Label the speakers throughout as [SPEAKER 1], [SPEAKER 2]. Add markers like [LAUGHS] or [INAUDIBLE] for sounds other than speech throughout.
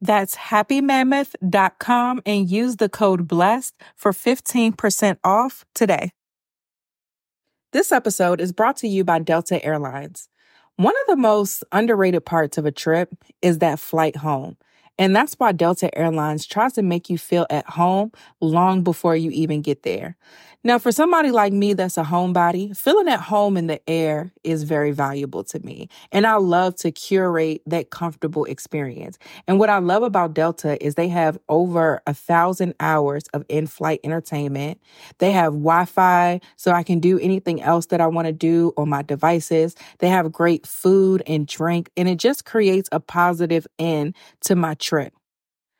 [SPEAKER 1] That's happymammoth.com and use the code BLESSED for 15% off today. This episode is brought to you by Delta Airlines. One of the most underrated parts of a trip is that flight home. And that's why Delta Airlines tries to make you feel at home long before you even get there. Now, for somebody like me that's a homebody, feeling at home in the air is very valuable to me. And I love to curate that comfortable experience. And what I love about Delta is they have over a thousand hours of in flight entertainment. They have Wi Fi, so I can do anything else that I want to do on my devices. They have great food and drink, and it just creates a positive end to my trip.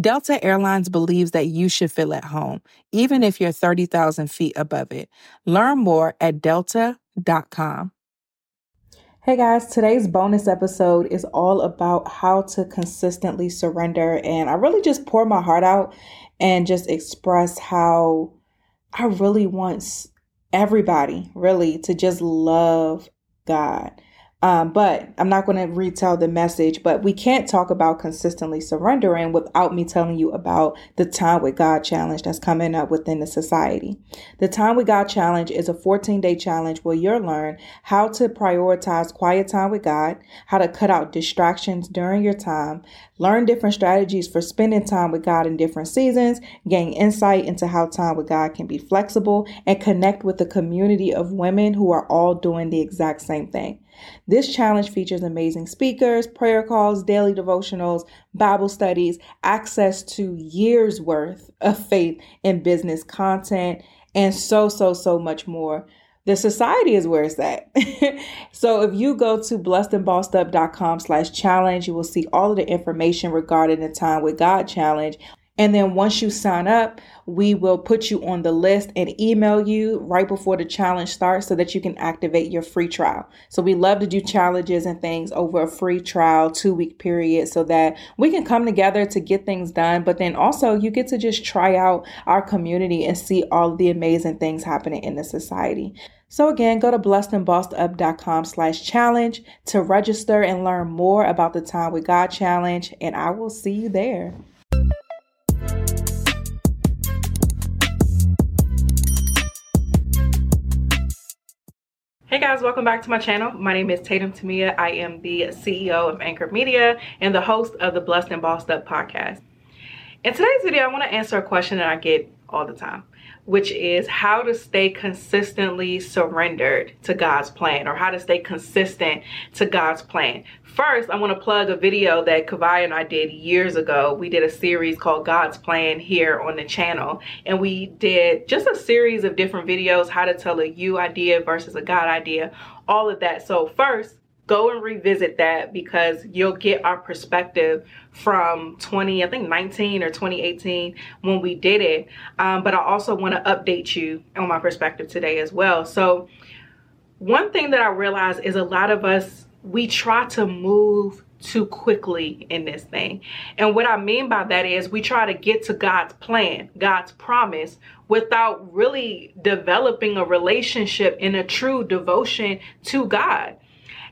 [SPEAKER 1] Delta Airlines believes that you should feel at home, even if you're 30,000 feet above it. Learn more at delta.com. Hey guys, today's bonus episode is all about how to consistently surrender. And I really just pour my heart out and just express how I really want everybody, really, to just love God um, but I'm not going to retell the message, but we can't talk about consistently surrendering without me telling you about the Time with God challenge that's coming up within the society. The Time with God challenge is a 14 day challenge where you'll learn how to prioritize quiet time with God, how to cut out distractions during your time, learn different strategies for spending time with God in different seasons, gain insight into how time with God can be flexible, and connect with a community of women who are all doing the exact same thing. This challenge features amazing speakers, prayer calls, daily devotionals, Bible studies, access to years worth of faith and business content, and so, so, so much more. The society is where it's at. [LAUGHS] so if you go to blessedandbossedup.com slash challenge, you will see all of the information regarding the Time with God challenge. And then once you sign up, we will put you on the list and email you right before the challenge starts so that you can activate your free trial. So we love to do challenges and things over a free trial, two week period so that we can come together to get things done. But then also you get to just try out our community and see all the amazing things happening in the society. So again, go to blessedandbossedup.com slash challenge to register and learn more about the Time with God challenge. And I will see you there. Guys, welcome back to my channel. My name is Tatum Temia I am the CEO of Anchor Media and the host of the Blessed and Bossed Up podcast. In today's video, I want to answer a question that I get all the time which is how to stay consistently surrendered to God's plan or how to stay consistent to God's plan. First, I want to plug a video that Kavaya and I did years ago. We did a series called God's Plan here on the channel, and we did just a series of different videos how to tell a you idea versus a God idea, all of that. So, first, go and revisit that because you'll get our perspective from 20 i think 19 or 2018 when we did it um, but i also want to update you on my perspective today as well so one thing that i realize is a lot of us we try to move too quickly in this thing. And what I mean by that is we try to get to God's plan, God's promise, without really developing a relationship and a true devotion to God.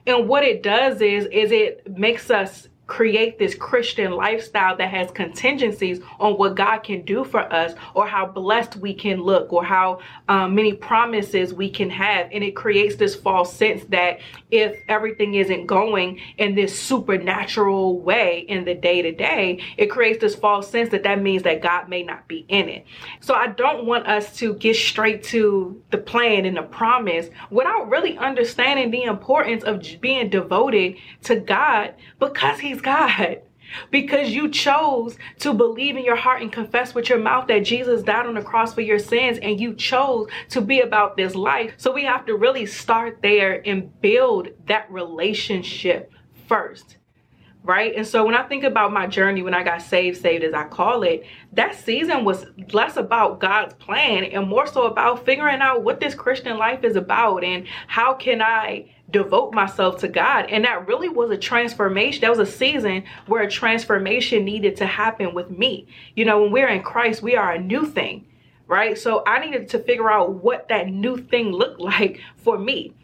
[SPEAKER 1] And what it does is is it makes us create this Christian lifestyle that has contingencies on what God can do for us or how blessed we can look or how um, many promises we can have. And it creates this false sense that if everything isn't going in this supernatural way in the day to day, it creates this false sense that that means that God may not be in it. So I don't want us to get straight to the plan and the promise without really understanding the importance of being devoted to God because He's God because you chose to believe in your heart and confess with your mouth that Jesus died on the cross for your sins and you chose to be about this life. So we have to really start there and build that relationship first. Right. And so when I think about my journey when I got saved, saved as I call it, that season was less about God's plan and more so about figuring out what this Christian life is about and how can I devote myself to God. And that really was a transformation. That was a season where a transformation needed to happen with me. You know, when we're in Christ, we are a new thing, right? So I needed to figure out what that new thing looked like for me.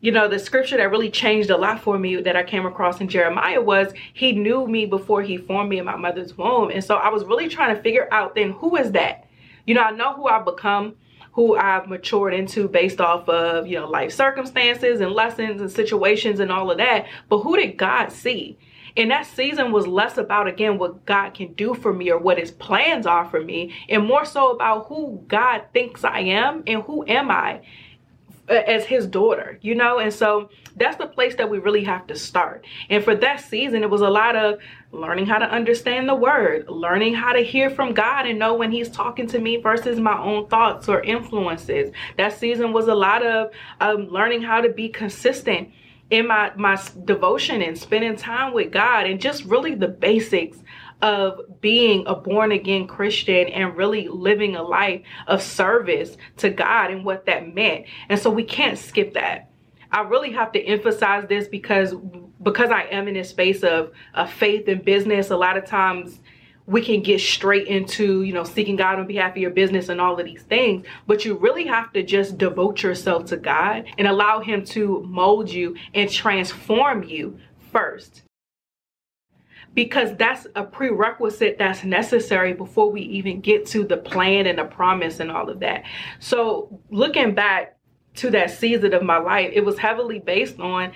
[SPEAKER 1] You know, the scripture that really changed a lot for me that I came across in Jeremiah was he knew me before he formed me in my mother's womb. And so I was really trying to figure out then who is that? You know, I know who I've become who I've matured into based off of, you know, life circumstances and lessons and situations and all of that. But who did God see? And that season was less about, again, what God can do for me or what his plans are for me, and more so about who God thinks I am and who am I as his daughter, you know? And so that's the place that we really have to start. And for that season, it was a lot of learning how to understand the word, learning how to hear from God and know when he's talking to me versus my own thoughts or influences. That season was a lot of um, learning how to be consistent in my my devotion and spending time with God and just really the basics of being a born again Christian and really living a life of service to God and what that meant. And so we can't skip that. I really have to emphasize this because because I am in this space of, of faith and business, a lot of times we can get straight into, you know, seeking God on behalf of your business and all of these things. But you really have to just devote yourself to God and allow Him to mold you and transform you first because that's a prerequisite that's necessary before we even get to the plan and the promise and all of that. So, looking back to that season of my life, it was heavily based on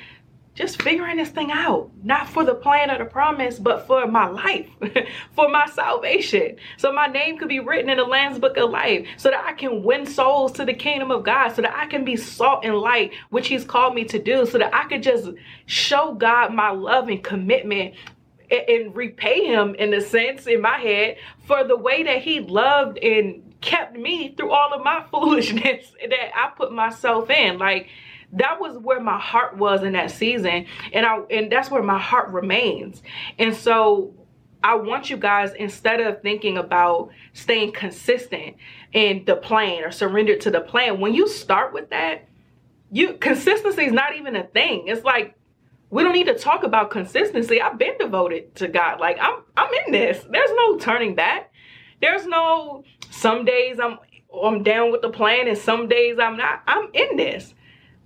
[SPEAKER 1] just figuring this thing out, not for the plan or the promise, but for my life, [LAUGHS] for my salvation. So my name could be written in the Lamb's Book of Life so that I can win souls to the kingdom of God, so that I can be salt and light, which He's called me to do, so that I could just show God my love and commitment and repay him in a sense in my head for the way that he loved and kept me through all of my [LAUGHS] foolishness that I put myself in. Like that was where my heart was in that season and I and that's where my heart remains. And so I want you guys instead of thinking about staying consistent in the plan or surrender to the plan, when you start with that, you consistency is not even a thing. It's like we don't need to talk about consistency. I've been devoted to God. Like I'm I'm in this. There's no turning back. There's no some days I'm I'm down with the plan and some days I'm not. I'm in this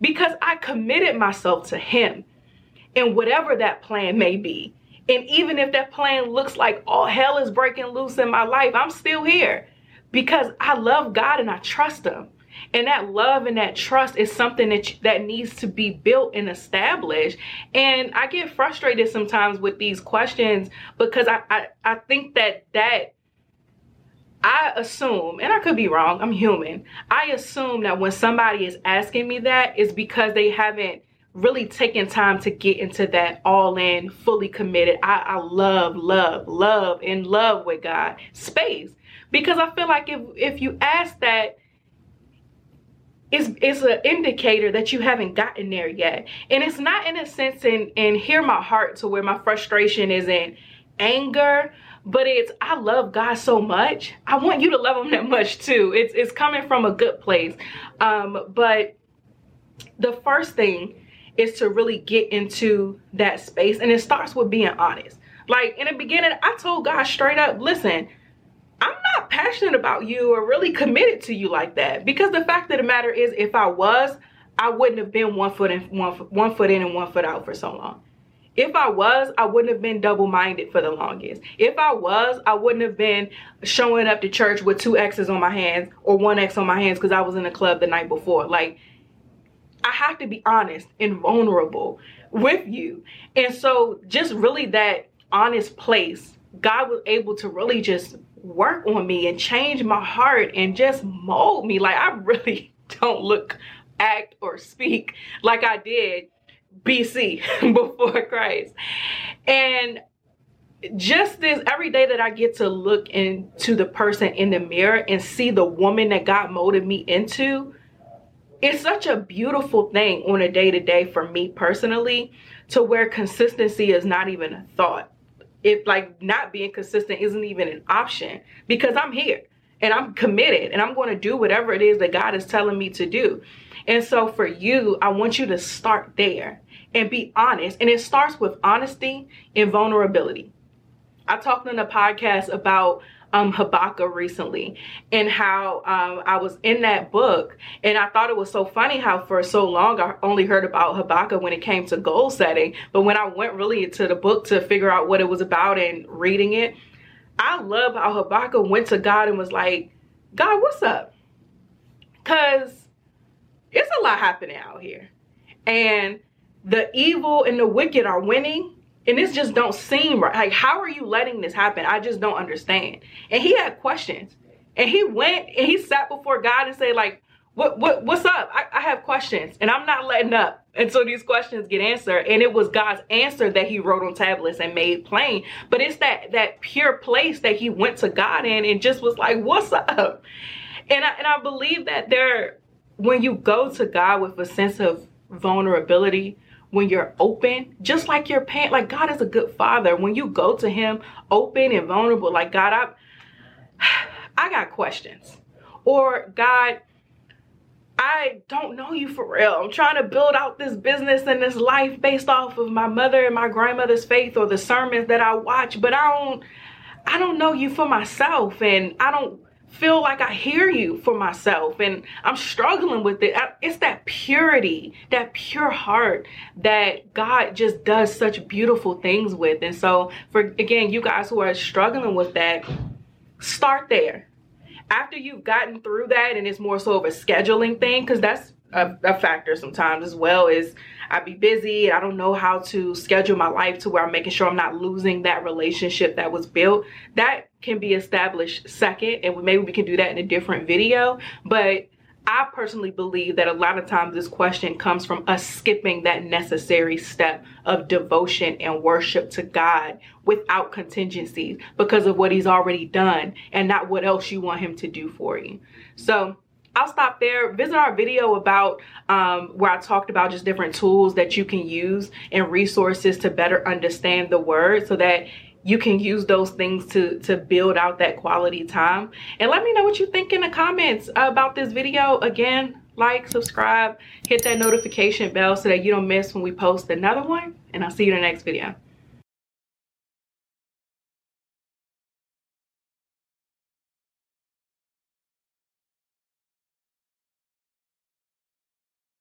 [SPEAKER 1] because I committed myself to him and whatever that plan may be. And even if that plan looks like all hell is breaking loose in my life, I'm still here because I love God and I trust him. And that love and that trust is something that that needs to be built and established. And I get frustrated sometimes with these questions because I I, I think that that I assume, and I could be wrong, I'm human. I assume that when somebody is asking me that, it's because they haven't really taken time to get into that all in, fully committed. I, I love, love, love, and love with God space. Because I feel like if if you ask that it's it's an indicator that you haven't gotten there yet. And it's not in a sense in and hear my heart to where my frustration is in anger, but it's I love God so much. I want you to love him that much too. It's it's coming from a good place. Um, but the first thing is to really get into that space and it starts with being honest. Like in the beginning, I told God straight up, listen, I'm not passionate about you or really committed to you like that. Because the fact of the matter is, if I was, I wouldn't have been one foot in one, one foot in and one foot out for so long. If I was, I wouldn't have been double-minded for the longest. If I was, I wouldn't have been showing up to church with two X's on my hands or one X on my hands because I was in a club the night before. Like, I have to be honest and vulnerable with you. And so just really that honest place, God was able to really just work on me and change my heart and just mold me. Like I really [LAUGHS] don't look, act, or speak like I did BC [LAUGHS] before Christ. And just this every day that I get to look into the person in the mirror and see the woman that God molded me into, it's such a beautiful thing on a day to day for me personally to where consistency is not even a thought if like not being consistent isn't even an option because I'm here and I'm committed and I'm going to do whatever it is that God is telling me to do. And so for you, I want you to start there and be honest. And it starts with honesty and vulnerability. I talked on the podcast about um, Habakkuk recently and how um, I was in that book and I thought it was so funny how for so long I only heard about Habakkuk when it came to goal setting. But when I went really into the book to figure out what it was about and reading it, I love how Habakkuk went to God and was like, God, what's up? Because it's a lot happening out here. And the evil and the wicked are winning and this just don't seem right. Like, how are you letting this happen? I just don't understand. And he had questions. And he went and he sat before God and said, like, what what what's up? I, I have questions and I'm not letting up until these questions get answered. And it was God's answer that he wrote on tablets and made plain. But it's that that pure place that he went to God in and just was like, what's up? And I and I believe that there when you go to God with a sense of vulnerability, when you're open, just like your parent, like God is a good father. When you go to him open and vulnerable, like God, I, I got questions. Or God, I don't know you for real. I'm trying to build out this business and this life based off of my mother and my grandmother's faith or the sermons that I watch, but I don't I don't know you for myself and I don't feel like I hear you for myself and I'm struggling with it. It's that purity, that pure heart that God just does such beautiful things with. And so for again, you guys who are struggling with that, start there. After you've gotten through that and it's more so of a scheduling thing, because that's a, a, factor sometimes as well is I be busy. I don't know how to schedule my life to where I'm making sure I'm not losing that relationship that was built. That can be established second and maybe we can do that in a different video. But I personally believe that a lot of times this question comes from us skipping that necessary step of devotion and worship to God without contingencies because of what he's already done and not what else you want him to do for you. So I'll stop there. Visit our video about um, where I talked about just different tools that you can use and resources to better understand the word so that you can use those things to to build out that quality time. And let me know what you think in the comments about this video. Again like subscribe hit that notification bell so that you don't miss when we post another one. And i'll see you in the next video